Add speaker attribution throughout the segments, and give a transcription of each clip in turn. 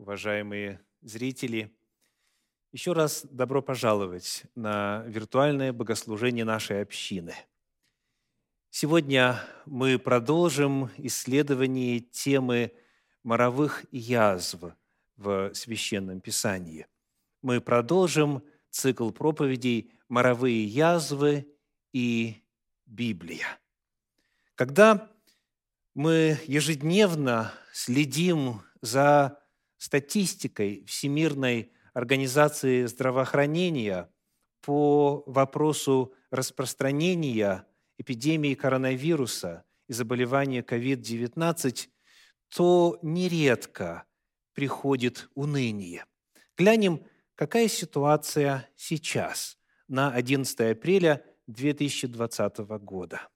Speaker 1: уважаемые зрители! Еще раз добро пожаловать на виртуальное богослужение нашей общины. Сегодня мы продолжим исследование темы моровых язв в Священном Писании. Мы продолжим цикл проповедей «Моровые язвы и Библия». Когда мы ежедневно следим за статистикой Всемирной организации здравоохранения по вопросу распространения эпидемии коронавируса и заболевания COVID-19, то нередко приходит уныние. Глянем, какая ситуация сейчас, на 11 апреля 2020 года.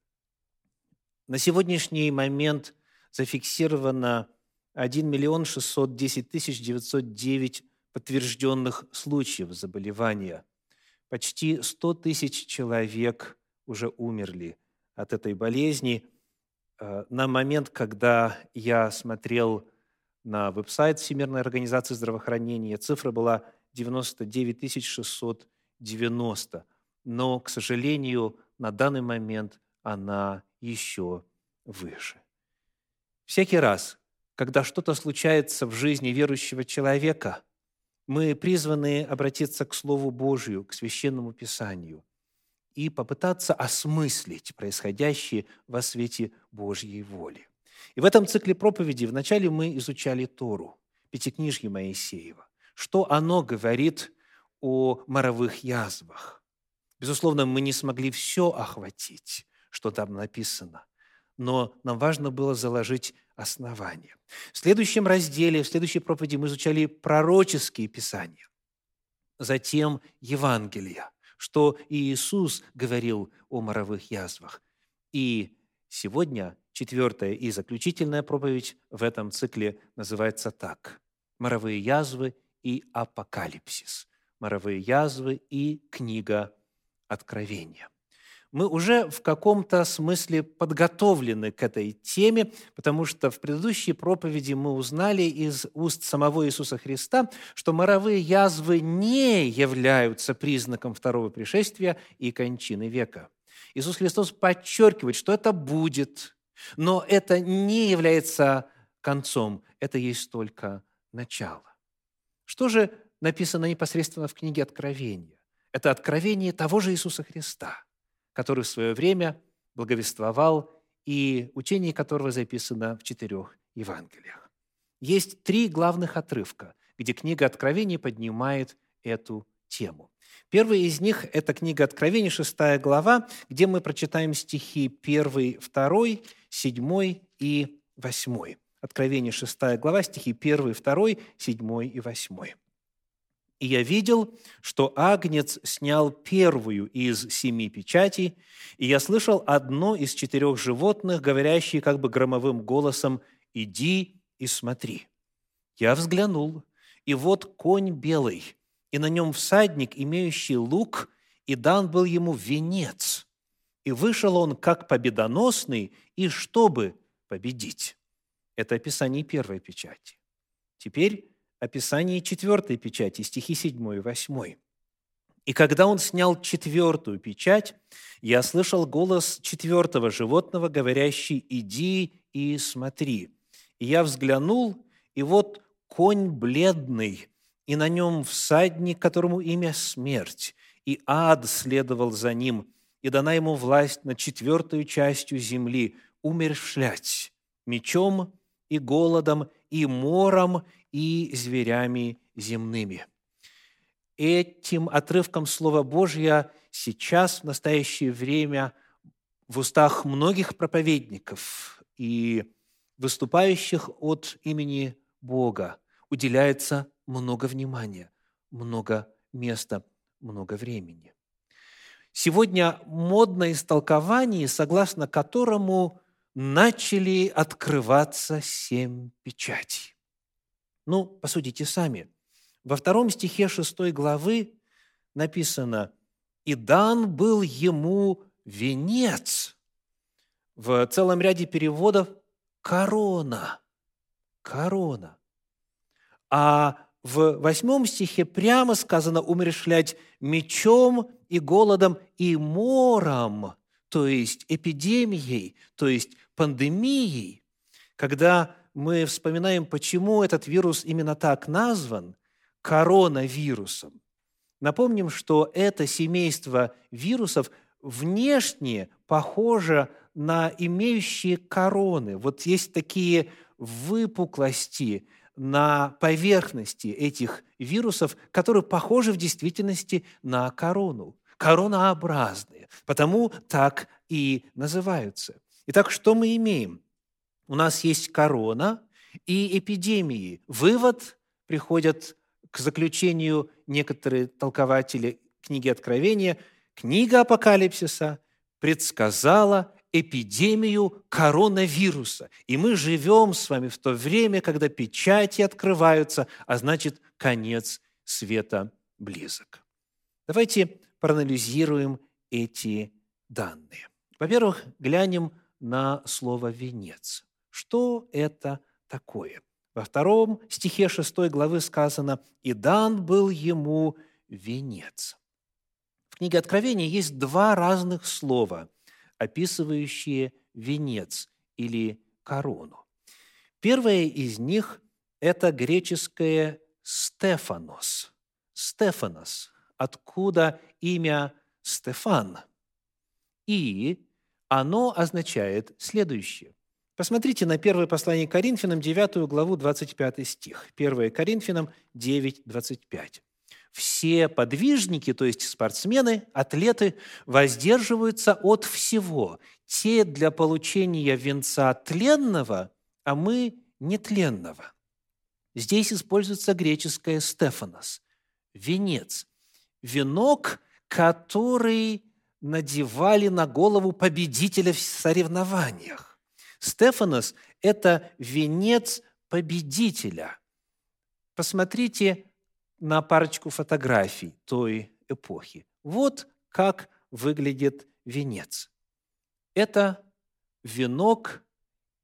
Speaker 1: На сегодняшний момент зафиксировано 1 миллион 610 тысяч 909 подтвержденных случаев заболевания. Почти 100 тысяч человек уже умерли от этой болезни. Э, на момент, когда я смотрел на веб-сайт Всемирной организации здравоохранения, цифра была 99 690. Но, к сожалению, на данный момент она еще выше. Всякий раз, когда что-то случается в жизни верующего человека, мы призваны обратиться к Слову Божию, к Священному Писанию и попытаться осмыслить происходящее во свете Божьей воли. И в этом цикле проповеди вначале мы изучали Тору, Пятикнижье Моисеева, что оно говорит о моровых язвах. Безусловно, мы не смогли все охватить, что там написано, но нам важно было заложить основания. В следующем разделе, в следующей проповеди мы изучали пророческие писания, затем Евангелия, что Иисус говорил о моровых язвах. И сегодня четвертая и заключительная проповедь в этом цикле называется так «Моровые язвы и апокалипсис». Моровые язвы и книга Откровения мы уже в каком-то смысле подготовлены к этой теме, потому что в предыдущей проповеди мы узнали из уст самого Иисуса Христа, что моровые язвы не являются признаком второго пришествия и кончины века. Иисус Христос подчеркивает, что это будет, но это не является концом, это есть только начало. Что же написано непосредственно в книге Откровения? Это откровение того же Иисуса Христа – который в свое время благовествовал и учение которого записано в четырех Евангелиях. Есть три главных отрывка, где книга Откровений поднимает эту тему. Первый из них – это книга Откровений, шестая глава, где мы прочитаем стихи 1, 2, 7 и 8. Откровение, шестая глава, стихи 1, 2, 7 и 8. И я видел, что Агнец снял первую из семи печатей, и я слышал одно из четырех животных, говорящие как бы громовым голосом «Иди и смотри». Я взглянул, и вот конь белый, и на нем всадник, имеющий лук, и дан был ему венец. И вышел он как победоносный, и чтобы победить. Это описание первой печати. Теперь описании четвертой печати, стихи 7 и 8. «И когда он снял четвертую печать, я слышал голос четвертого животного, говорящий «Иди и смотри». И я взглянул, и вот конь бледный, и на нем всадник, которому имя смерть, и ад следовал за ним, и дана ему власть над четвертую частью земли умершлять мечом и голодом, и мором, и зверями земными. Этим отрывком Слова Божьего сейчас, в настоящее время, в устах многих проповедников и выступающих от имени Бога уделяется много внимания, много места, много времени. Сегодня модно истолкование, согласно которому начали открываться семь печатей. Ну, посудите сами. Во втором стихе шестой главы написано «И дан был ему венец». В целом ряде переводов – корона. Корона. а в восьмом стихе прямо сказано «умершлять мечом и голодом и мором», то есть эпидемией, то есть пандемией. Когда мы вспоминаем, почему этот вирус именно так назван, коронавирусом, напомним, что это семейство вирусов внешне похоже на имеющие короны. Вот есть такие выпуклости на поверхности этих вирусов, которые похожи в действительности на корону, коронообразные, потому так и называются. Итак, что мы имеем? У нас есть корона и эпидемии. Вывод приходят к заключению некоторые толкователи книги Откровения. Книга Апокалипсиса предсказала эпидемию коронавируса. И мы живем с вами в то время, когда печати открываются, а значит, конец света близок. Давайте проанализируем эти данные. Во-первых, глянем на слово «венец». Что это такое? Во втором стихе 6 главы сказано «И дан был ему венец». В книге Откровения есть два разных слова, описывающие венец или корону. Первое из них – это греческое «стефанос». «Стефанос», откуда имя Стефан. И оно означает следующее. Посмотрите на первое послание Коринфянам, 9 главу, 25 стих. 1 Коринфянам 9, 25 все подвижники, то есть спортсмены, атлеты, воздерживаются от всего. Те для получения венца тленного, а мы нетленного. Здесь используется греческое «стефанос» – венец. Венок, который надевали на голову победителя в соревнованиях. Стефанос – это венец победителя. Посмотрите на парочку фотографий той эпохи. Вот как выглядит венец. Это венок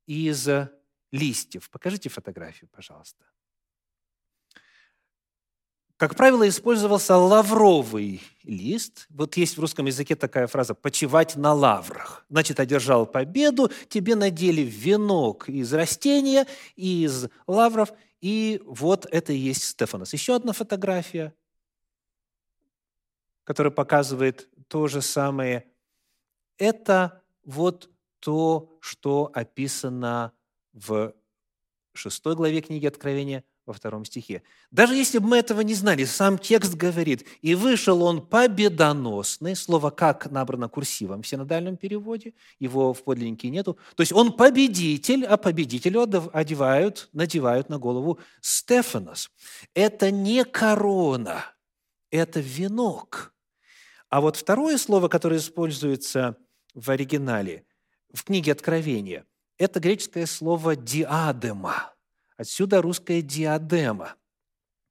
Speaker 1: из листьев. Покажите фотографию, пожалуйста. Как правило, использовался лавровый лист. Вот есть в русском языке такая фраза «почивать на лаврах». Значит, одержал победу, тебе надели венок из растения, из лавров – и вот это и есть Стефанос. Еще одна фотография, которая показывает то же самое. Это вот то, что описано в шестой главе книги Откровения во втором стихе. Даже если бы мы этого не знали, сам текст говорит, «И вышел он победоносный», слово «как» набрано курсивом в синодальном переводе, его в подлиннике нету. То есть он победитель, а победителю одевают, надевают на голову Стефанос. Это не корона, это венок. А вот второе слово, которое используется в оригинале, в книге Откровения, это греческое слово «диадема». Отсюда русская диадема.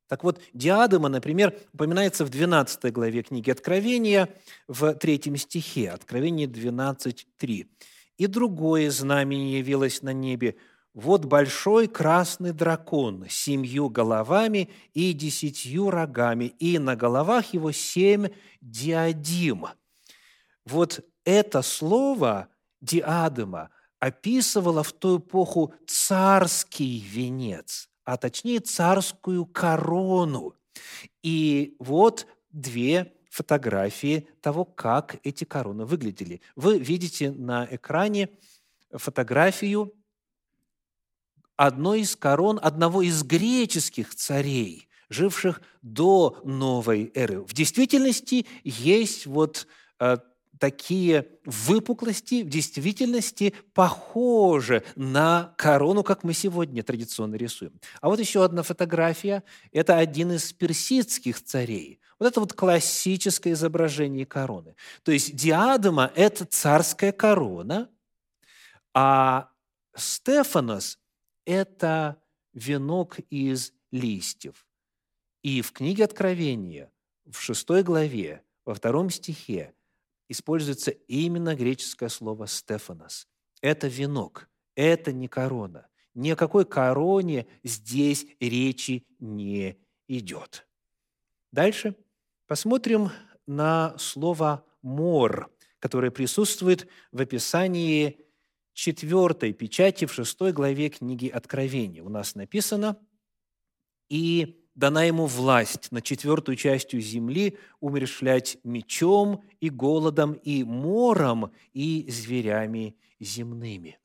Speaker 1: Так вот, диадема, например, упоминается в 12 главе книги Откровения, в третьем стихе, Откровение 12.3. «И другое знамение явилось на небе, вот большой красный дракон с семью головами и десятью рогами, и на головах его семь диадим». Вот это слово «диадема» описывала в ту эпоху царский венец, а точнее царскую корону. И вот две фотографии того, как эти короны выглядели. Вы видите на экране фотографию одной из корон одного из греческих царей, живших до новой эры. В действительности есть вот э, такие выпуклости в действительности похожи на корону, как мы сегодня традиционно рисуем. А вот еще одна фотография – это один из персидских царей. Вот это вот классическое изображение короны. То есть диадема – это царская корона, а Стефанос – это венок из листьев. И в книге Откровения, в шестой главе, во втором стихе – используется именно греческое слово «стефанос». Это венок, это не корона. Ни о какой короне здесь речи не идет. Дальше посмотрим на слово «мор», которое присутствует в описании четвертой печати в шестой главе книги Откровения. У нас написано «И дана ему власть на четвертую частью земли умершлять мечом и голодом, и мором, и зверями земными».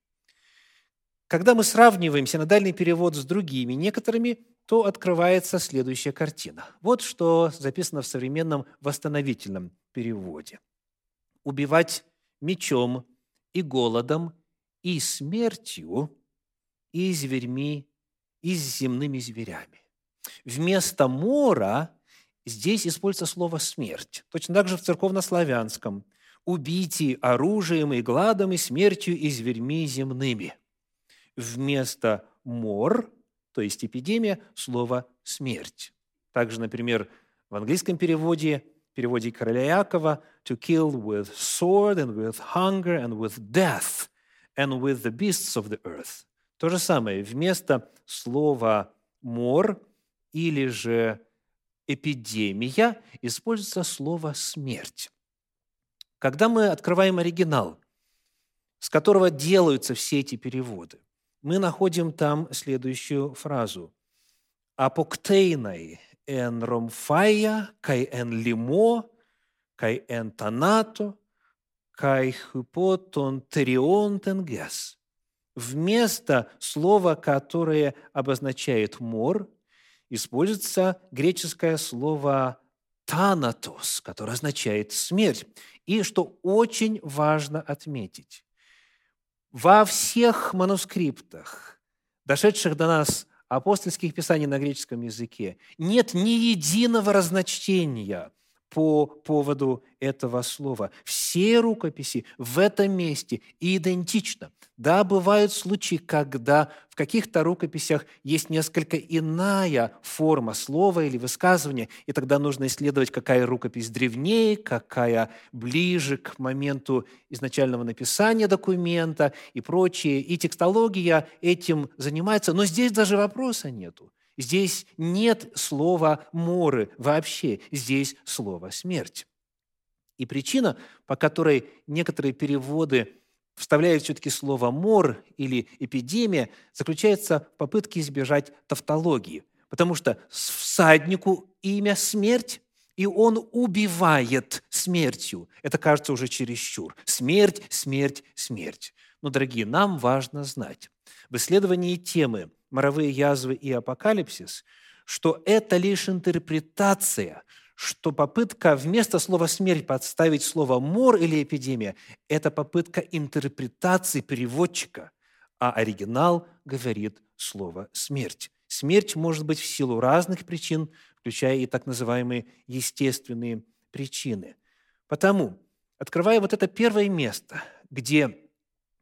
Speaker 1: Когда мы сравниваем синодальный перевод с другими некоторыми, то открывается следующая картина. Вот что записано в современном восстановительном переводе. «Убивать мечом и голодом, и смертью, и зверьми, и с земными зверями». Вместо «мора» здесь используется слово «смерть». Точно так же в церковнославянском «убийте оружием и гладом, и смертью, и зверьми земными». Вместо «мор» то есть эпидемия, слово «смерть». Также, например, в английском переводе, переводе короля Якова, to kill with sword and with hunger and with death and with the beasts of the earth. То же самое, вместо слова «мор» или же «эпидемия» используется слово «смерть». Когда мы открываем оригинал, с которого делаются все эти переводы, мы находим там следующую фразу. «Апоктейной эн ромфая, кай эн лимо, кай эн танато, кай хипотон терион тенгес». Вместо слова, которое обозначает мор, используется греческое слово «танатос», которое означает «смерть». И что очень важно отметить, во всех манускриптах, дошедших до нас апостольских писаний на греческом языке, нет ни единого разночтения по поводу этого слова. Все рукописи в этом месте идентичны. Да, бывают случаи, когда в каких-то рукописях есть несколько иная форма слова или высказывания, и тогда нужно исследовать, какая рукопись древнее, какая ближе к моменту изначального написания документа и прочее. И текстология этим занимается, но здесь даже вопроса нету. Здесь нет слова «моры» вообще, здесь слово «смерть». И причина, по которой некоторые переводы вставляют все-таки слово «мор» или «эпидемия», заключается в попытке избежать тавтологии. Потому что всаднику имя «смерть», и он убивает смертью. Это кажется уже чересчур. Смерть, смерть, смерть. Но, дорогие, нам важно знать, в исследовании темы «Моровые язвы и апокалипсис», что это лишь интерпретация – что попытка вместо слова «смерть» подставить слово «мор» или «эпидемия» – это попытка интерпретации переводчика, а оригинал говорит слово «смерть». Смерть может быть в силу разных причин, включая и так называемые естественные причины. Потому, открывая вот это первое место, где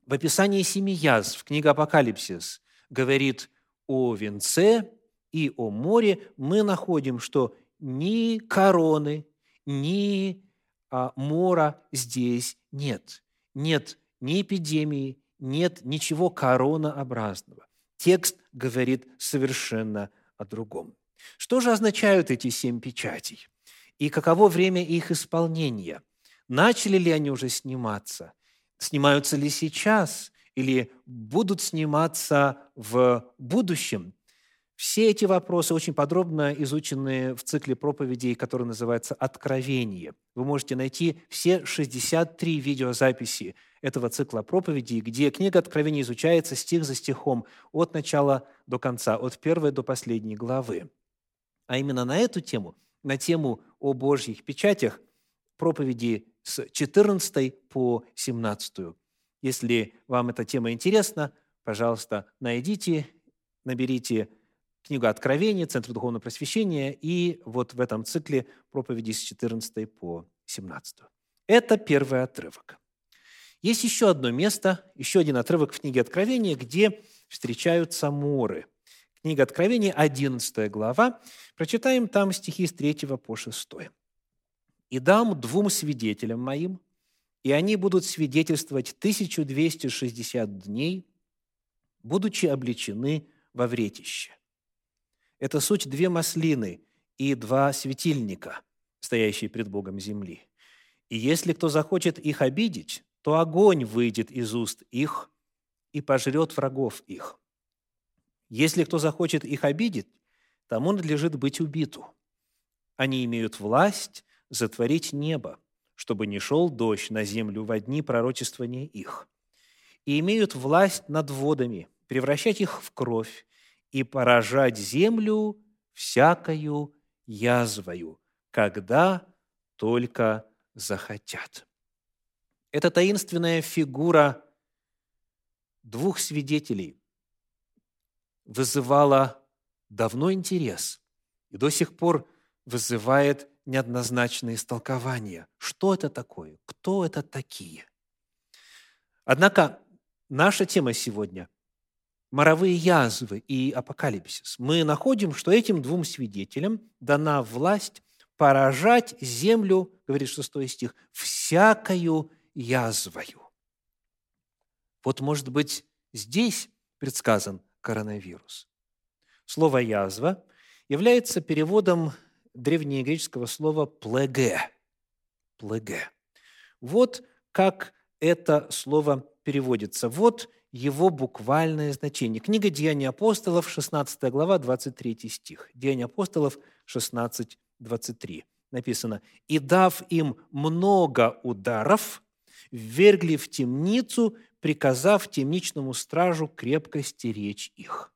Speaker 1: в описании семи язв книга «Апокалипсис» говорит о венце и о море, мы находим, что ни короны, ни а, мора здесь нет. Нет ни эпидемии, нет ничего коронаобразного. Текст говорит совершенно о другом. Что же означают эти семь печатей? И каково время их исполнения? Начали ли они уже сниматься? Снимаются ли сейчас? Или будут сниматься в будущем? Все эти вопросы очень подробно изучены в цикле проповедей, который называется «Откровение». Вы можете найти все 63 видеозаписи этого цикла проповедей, где книга Откровения изучается стих за стихом от начала до конца, от первой до последней главы. А именно на эту тему, на тему о Божьих печатях, проповеди с 14 по 17. Если вам эта тема интересна, пожалуйста, найдите, наберите книга Откровения, Центр духовного просвещения и вот в этом цикле проповеди с 14 по 17. Это первый отрывок. Есть еще одно место, еще один отрывок в книге Откровения, где встречаются моры. Книга Откровения, 11 глава. Прочитаем там стихи с 3 по 6. «И дам двум свидетелям моим, и они будут свидетельствовать 1260 дней, будучи обличены во вретище. Это суть две маслины и два светильника, стоящие пред Богом земли. И если кто захочет их обидеть, то огонь выйдет из уст их и пожрет врагов их. Если кто захочет их обидеть, тому надлежит быть убиту. Они имеют власть затворить небо, чтобы не шел дождь на землю во дни пророчествования их. И имеют власть над водами, превращать их в кровь и поражать землю всякою язвою, когда только захотят. Это таинственная фигура двух свидетелей вызывала давно интерес и до сих пор вызывает неоднозначные истолкования. Что это такое? Кто это такие? Однако наша тема сегодня – моровые язвы и апокалипсис. Мы находим, что этим двум свидетелям дана власть поражать землю, говорит 6 стих, всякою язвою. Вот, может быть, здесь предсказан коронавирус. Слово «язва» является переводом древнегреческого слова «плеге». «Плеге». Вот как это слово переводится. Вот его буквальное значение. Книга «Деяния апостолов», 16 глава, 23 стих. «Деяния апостолов», 16, 23. Написано, «И дав им много ударов, ввергли в темницу, приказав темничному стражу крепко стеречь их».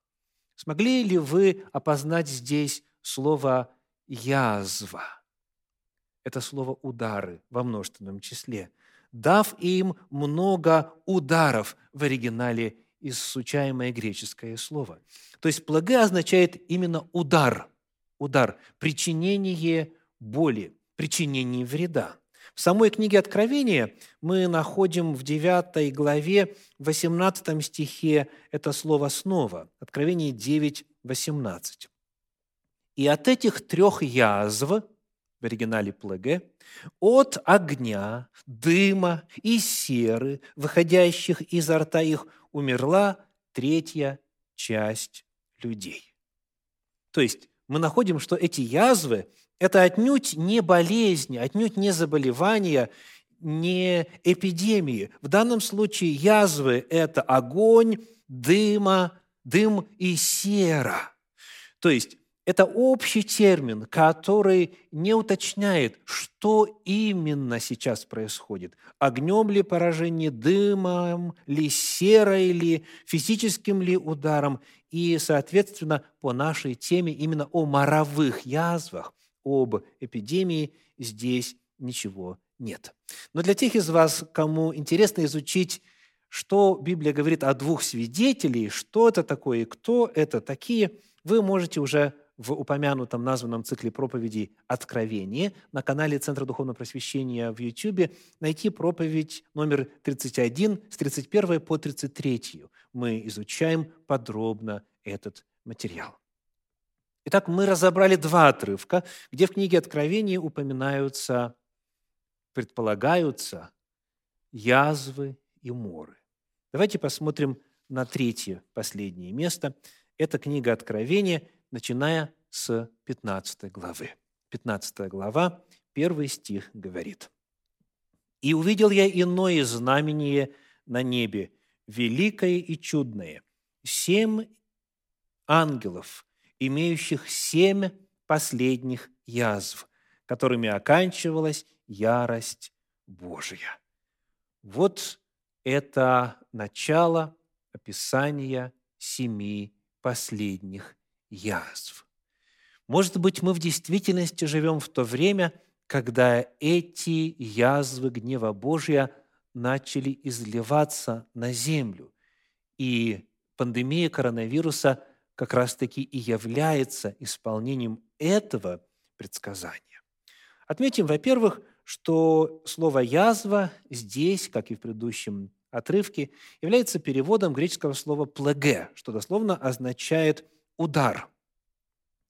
Speaker 1: Смогли ли вы опознать здесь слово «язва»? Это слово «удары» во множественном числе. «Дав им много ударов» в оригинале изучаемое греческое слово. То есть «плаге» означает именно удар, удар, причинение боли, причинение вреда. В самой книге Откровения мы находим в 9 главе, 18 стихе это слово снова. Откровение 9, 18. «И от этих трех язв, в оригинале плеге, от огня, дыма и серы, выходящих изо рта их, умерла третья часть людей». То есть мы находим, что эти язвы это отнюдь не болезни, отнюдь не заболевания, не эпидемии. В данном случае язвы – это огонь, дыма, дым и сера. То есть это общий термин, который не уточняет, что именно сейчас происходит. Огнем ли поражение, дымом ли, серой ли, физическим ли ударом. И, соответственно, по нашей теме именно о моровых язвах – об эпидемии здесь ничего нет. Но для тех из вас, кому интересно изучить, что Библия говорит о двух свидетелей, что это такое и кто это такие, вы можете уже в упомянутом названном цикле проповедей «Откровение» на канале Центра Духовного Просвещения в YouTube найти проповедь номер 31 с 31 по 33. Мы изучаем подробно этот материал. Итак, мы разобрали два отрывка, где в книге Откровения упоминаются, предполагаются язвы и моры. Давайте посмотрим на третье, последнее место. Это книга Откровения, начиная с 15 главы. 15 глава, первый стих говорит. «И увидел я иное знамение на небе, великое и чудное. Семь ангелов, имеющих семь последних язв, которыми оканчивалась ярость Божия. Вот это начало описания семи последних язв. Может быть, мы в действительности живем в то время, когда эти язвы гнева Божия начали изливаться на землю, и пандемия коронавируса – как раз-таки и является исполнением этого предсказания. Отметим, во-первых, что слово «язва» здесь, как и в предыдущем отрывке, является переводом греческого слова «плеге», что дословно означает «удар».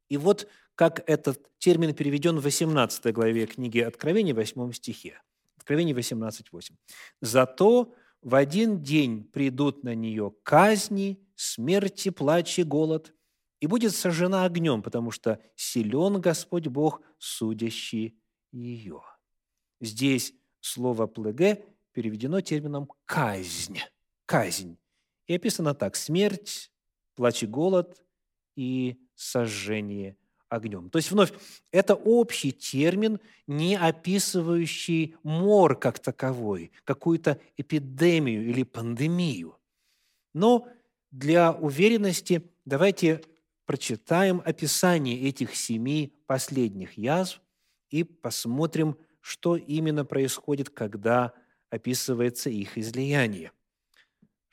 Speaker 1: И вот как этот термин переведен в 18 главе книги Откровения, 8 стихе. Откровение 18.8. «Зато в один день придут на нее казни, смерти, плач и голод, и будет сожжена огнем, потому что силен Господь Бог, судящий ее». Здесь слово «плеге» переведено термином «казнь». Казнь. И описано так – смерть, плач и голод и сожжение огнем. То есть, вновь, это общий термин, не описывающий мор как таковой, какую-то эпидемию или пандемию. Но для уверенности давайте прочитаем описание этих семи последних язв и посмотрим, что именно происходит, когда описывается их излияние.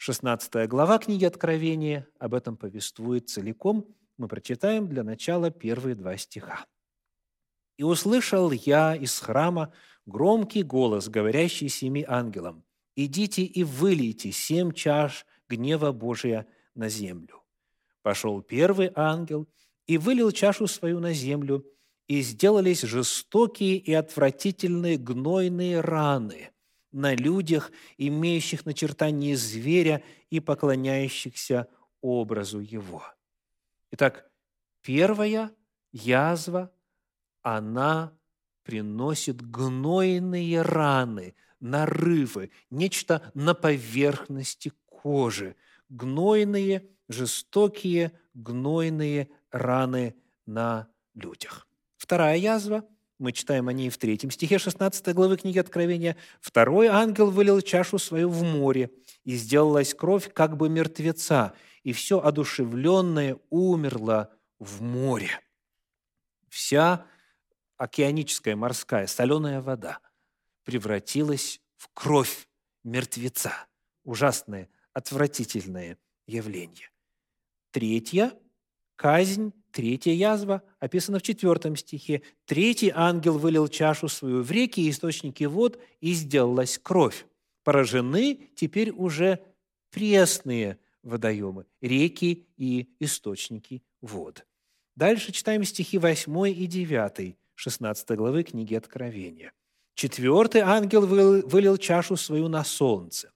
Speaker 1: 16 глава книги Откровения об этом повествует целиком. Мы прочитаем для начала первые два стиха. «И услышал я из храма громкий голос, говорящий семи ангелам, «Идите и вылейте семь чаш гнева Божия на землю». Пошел первый ангел и вылил чашу свою на землю, и сделались жестокие и отвратительные гнойные раны на людях, имеющих начертание зверя и поклоняющихся образу его. Итак, первая язва, она приносит гнойные раны, нарывы, нечто на поверхности кожи, гнойные, жестокие, гнойные раны на людях. Вторая язва, мы читаем о ней в третьем стихе 16 главы книги Откровения. «Второй ангел вылил чашу свою в море, и сделалась кровь как бы мертвеца, и все одушевленное умерло в море». Вся океаническая морская соленая вода превратилась в кровь мертвеца. Ужасное, отвратительное явление. Третья – казнь Третья язва описана в четвертом стихе. Третий ангел вылил чашу свою в реки и источники вод, и сделалась кровь. Поражены теперь уже пресные водоемы, реки и источники вод. Дальше читаем стихи 8 и 9, 16 главы книги Откровения. Четвертый ангел вылил чашу свою на солнце,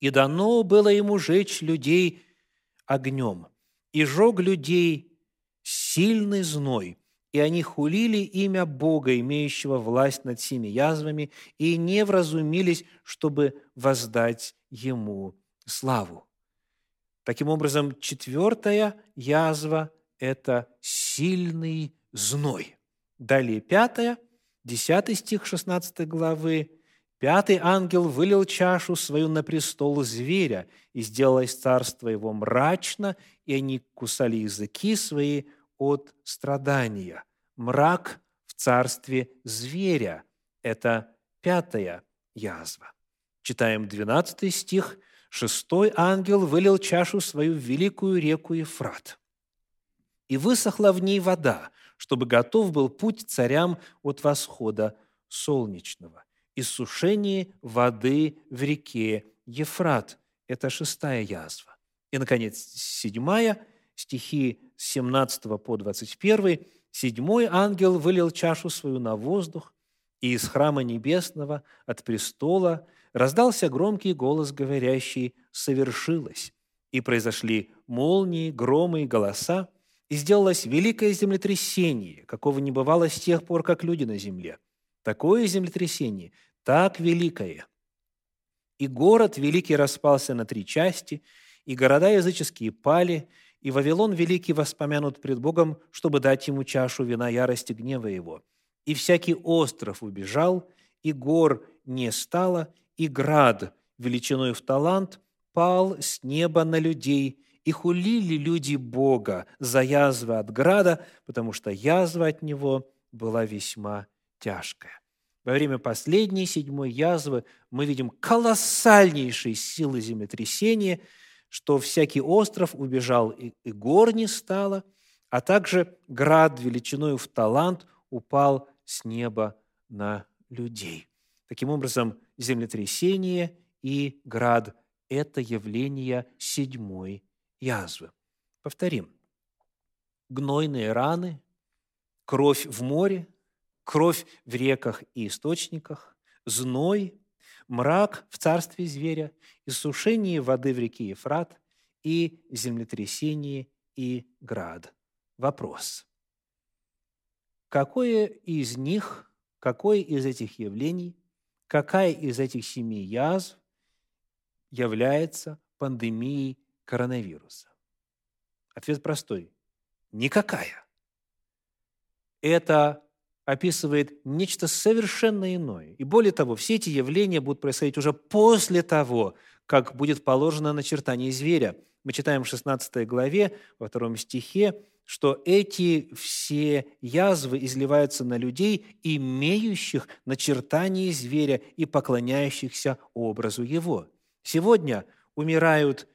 Speaker 1: и дано было ему жечь людей огнем, и жег людей сильный зной, и они хулили имя Бога, имеющего власть над всеми язвами, и не вразумились, чтобы воздать Ему славу. Таким образом, четвертая язва – это сильный зной. Далее пятая, десятый стих 16 главы. Пятый ангел вылил чашу свою на престол зверя, и сделалось царство его мрачно, и они кусали языки свои, от страдания. Мрак в царстве зверя – это пятая язва. Читаем 12 стих. «Шестой ангел вылил чашу свою в великую реку Ефрат, и высохла в ней вода, чтобы готов был путь царям от восхода солнечного. Иссушение воды в реке Ефрат – это шестая язва. И, наконец, седьмая, стихи 17 по 21, седьмой ангел вылил чашу свою на воздух, и из храма небесного от престола раздался громкий голос, говорящий «совершилось». И произошли молнии, громы и голоса, и сделалось великое землетрясение, какого не бывало с тех пор, как люди на земле. Такое землетрясение, так великое. И город великий распался на три части, и города языческие пали, и Вавилон Великий воспомянут пред Богом, чтобы дать ему чашу вина ярости гнева его. И всякий остров убежал, и гор не стало, и град величиной в талант пал с неба на людей, и хулили люди Бога за язвы от града, потому что язва от него была весьма тяжкая. Во время последней, седьмой язвы мы видим колоссальнейшие силы землетрясения – что всякий остров убежал, и, и гор не стало, а также град величиною в талант упал с неба на людей. Таким образом, землетрясение и град – это явление седьмой язвы. Повторим. Гнойные раны, кровь в море, кровь в реках и источниках, зной, мрак в царстве зверя, иссушение воды в реке Ефрат и землетрясение и град. Вопрос. Какое из них, какое из этих явлений, какая из этих семи язв является пандемией коронавируса? Ответ простой. Никакая. Это описывает нечто совершенно иное. И более того, все эти явления будут происходить уже после того, как будет положено начертание зверя. Мы читаем в 16 главе, во втором стихе, что эти все язвы изливаются на людей, имеющих начертание зверя и поклоняющихся образу его. Сегодня умирают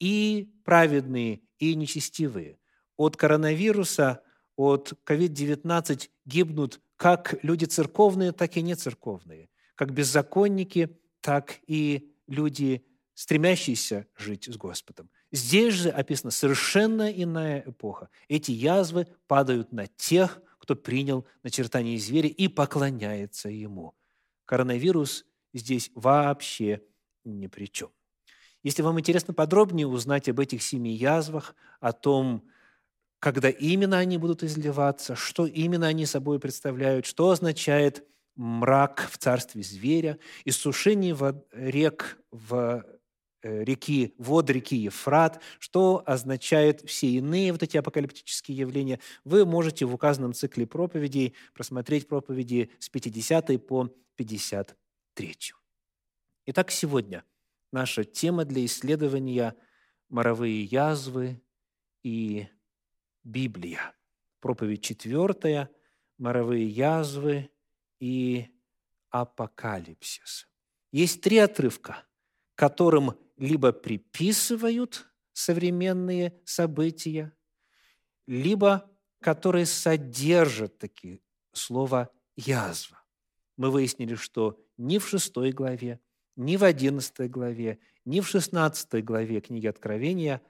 Speaker 1: и праведные, и нечестивые. От коронавируса, от COVID-19 гибнут как люди церковные, так и нецерковные, как беззаконники, так и люди, стремящиеся жить с Господом. Здесь же описана совершенно иная эпоха. Эти язвы падают на тех, кто принял начертание зверя и поклоняется ему. Коронавирус здесь вообще ни при чем. Если вам интересно подробнее узнать об этих семи язвах, о том, когда именно они будут изливаться, что именно они собой представляют, что означает мрак в царстве зверя, иссушение рек в э, реки, вод реки Ефрат, что означают все иные вот эти апокалиптические явления, вы можете в указанном цикле проповедей просмотреть проповеди с 50 по 53. Итак, сегодня наша тема для исследования – моровые язвы и Библия. Проповедь четвертая, моровые язвы и апокалипсис. Есть три отрывка, которым либо приписывают современные события, либо которые содержат такие слова «язва». Мы выяснили, что ни в шестой главе, ни в одиннадцатой главе, ни в шестнадцатой главе книги Откровения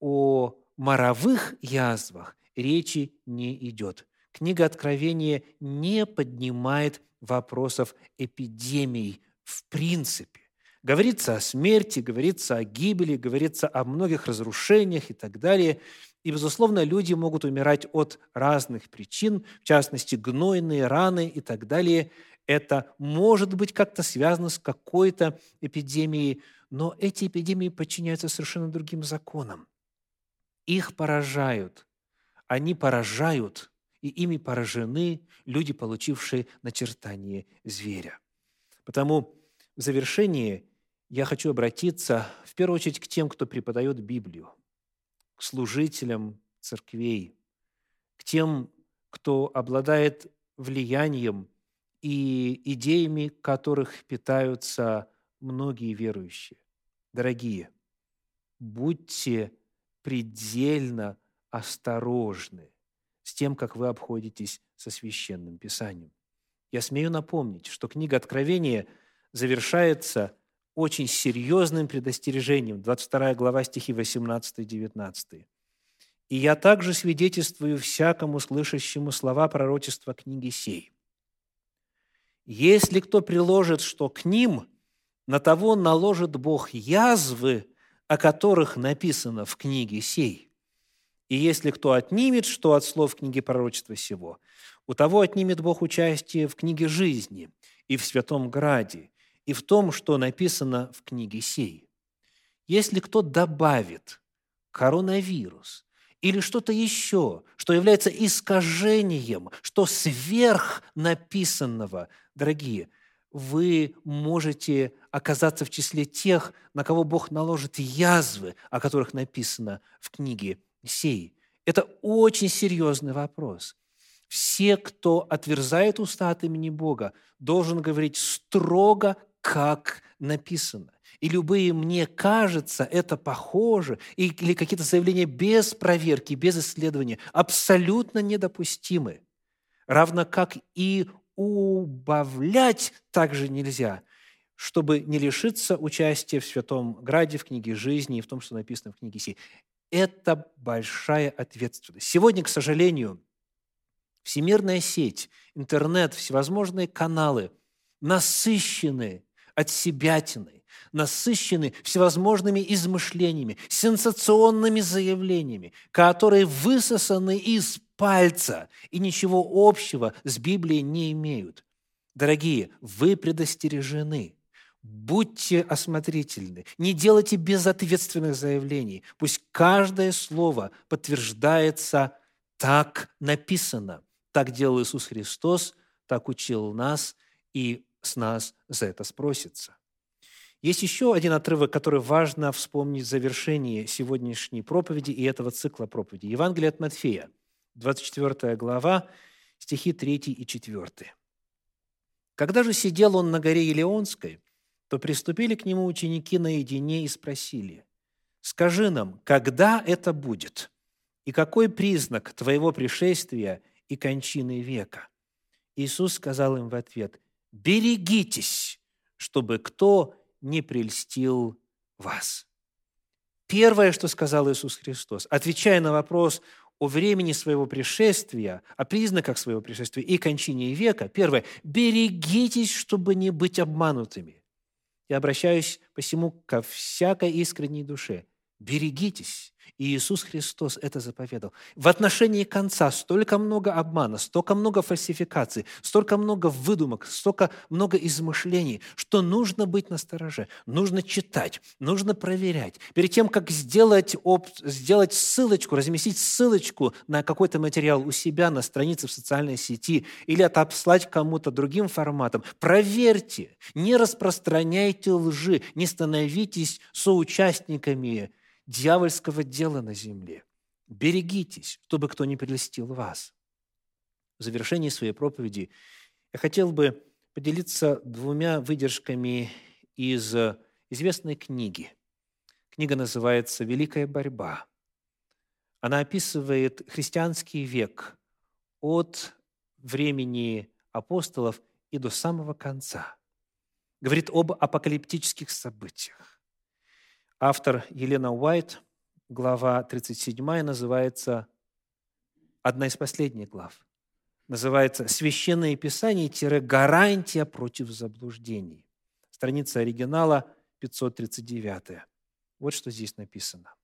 Speaker 1: о моровых язвах речи не идет. Книга Откровения не поднимает вопросов эпидемий в принципе. Говорится о смерти, говорится о гибели, говорится о многих разрушениях и так далее. И, безусловно, люди могут умирать от разных причин, в частности, гнойные раны и так далее. Это может быть как-то связано с какой-то эпидемией, но эти эпидемии подчиняются совершенно другим законам их поражают. Они поражают, и ими поражены люди, получившие начертание зверя. Потому в завершении я хочу обратиться в первую очередь к тем, кто преподает Библию, к служителям церквей, к тем, кто обладает влиянием и идеями, которых питаются многие верующие. Дорогие, будьте предельно осторожны с тем, как вы обходитесь со священным писанием. Я смею напомнить, что книга Откровения завершается очень серьезным предостережением, 22 глава стихи 18-19. «И я также свидетельствую всякому слышащему слова пророчества книги сей. Если кто приложит что к ним, на того наложит Бог язвы о которых написано в книге сей. И если кто отнимет, что от слов книги пророчества сего, у того отнимет Бог участие в книге жизни и в святом граде, и в том, что написано в книге сей. Если кто добавит коронавирус или что-то еще, что является искажением, что сверх написанного, дорогие – вы можете оказаться в числе тех, на кого Бог наложит язвы, о которых написано в книге сей. Это очень серьезный вопрос. Все, кто отверзает уста от имени Бога, должен говорить строго, как написано. И любые «мне кажется», это похоже, или какие-то заявления без проверки, без исследования, абсолютно недопустимы. Равно как и убавлять также нельзя, чтобы не лишиться участия в Святом Граде, в книге жизни и в том, что написано в книге Си. Это большая ответственность. Сегодня, к сожалению, всемирная сеть, интернет, всевозможные каналы насыщены от себятины, насыщены всевозможными измышлениями, сенсационными заявлениями, которые высосаны из пальца и ничего общего с Библией не имеют. Дорогие, вы предостережены. Будьте осмотрительны, не делайте безответственных заявлений. Пусть каждое слово подтверждается так написано. Так делал Иисус Христос, так учил нас, и с нас за это спросится. Есть еще один отрывок, который важно вспомнить в завершении сегодняшней проповеди и этого цикла проповеди. Евангелие от Матфея, 24 глава, стихи 3 и 4. «Когда же сидел он на горе Елеонской, то приступили к нему ученики наедине и спросили, «Скажи нам, когда это будет? И какой признак твоего пришествия и кончины века?» Иисус сказал им в ответ, «Берегитесь, чтобы кто не прельстил вас». Первое, что сказал Иисус Христос, отвечая на вопрос о времени своего пришествия, о признаках своего пришествия и кончине века, первое, берегитесь, чтобы не быть обманутыми. Я обращаюсь посему ко всякой искренней душе. Берегитесь, и Иисус Христос это заповедал. В отношении конца столько много обмана, столько много фальсификаций, столько много выдумок, столько много измышлений, что нужно быть настороже, нужно читать, нужно проверять. Перед тем, как сделать, оп, сделать ссылочку, разместить ссылочку на какой-то материал у себя на странице в социальной сети или отослать кому-то другим форматом, проверьте, не распространяйте лжи, не становитесь соучастниками дьявольского дела на земле. Берегитесь, чтобы кто не прелестил вас. В завершении своей проповеди я хотел бы поделиться двумя выдержками из известной книги. Книга называется «Великая борьба». Она описывает христианский век от времени апостолов и до самого конца. Говорит об апокалиптических событиях. Автор Елена Уайт, глава 37 называется, одна из последних глав, называется «Священное Писание-гарантия против заблуждений». Страница оригинала 539. Вот что здесь написано.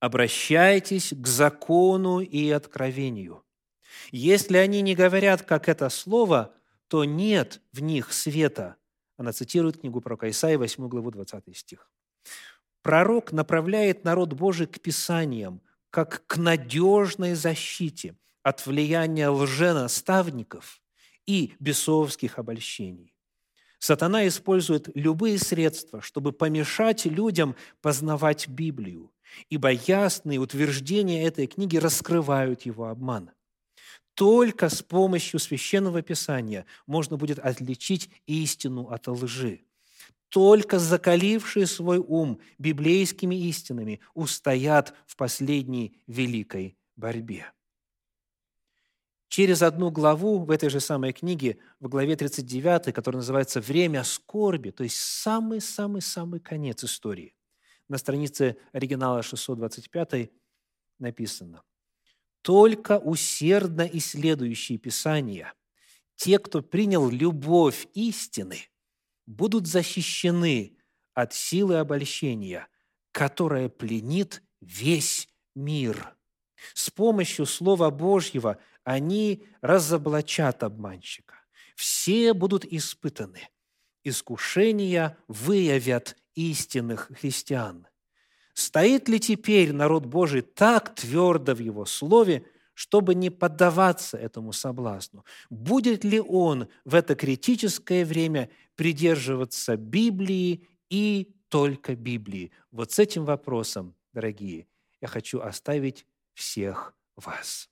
Speaker 1: «Обращайтесь к закону и откровению. Если они не говорят, как это слово, то нет в них света». Она цитирует книгу про Исаия, 8 главу, 20 стих. Пророк направляет народ Божий к Писаниям, как к надежной защите от влияния лженаставников и бесовских обольщений. Сатана использует любые средства, чтобы помешать людям познавать Библию, ибо ясные утверждения этой книги раскрывают его обман. Только с помощью Священного Писания можно будет отличить истину от лжи только закалившие свой ум библейскими истинами устоят в последней великой борьбе. Через одну главу в этой же самой книге, в главе 39, которая называется «Время скорби», то есть самый-самый-самый конец истории, на странице оригинала 625 написано «Только усердно исследующие Писания, те, кто принял любовь истины – будут защищены от силы обольщения, которая пленит весь мир. С помощью Слова Божьего они разоблачат обманщика. Все будут испытаны. Искушения выявят истинных христиан. Стоит ли теперь народ Божий так твердо в его слове, чтобы не поддаваться этому соблазну? Будет ли он в это критическое время придерживаться Библии и только Библии? Вот с этим вопросом, дорогие, я хочу оставить всех вас.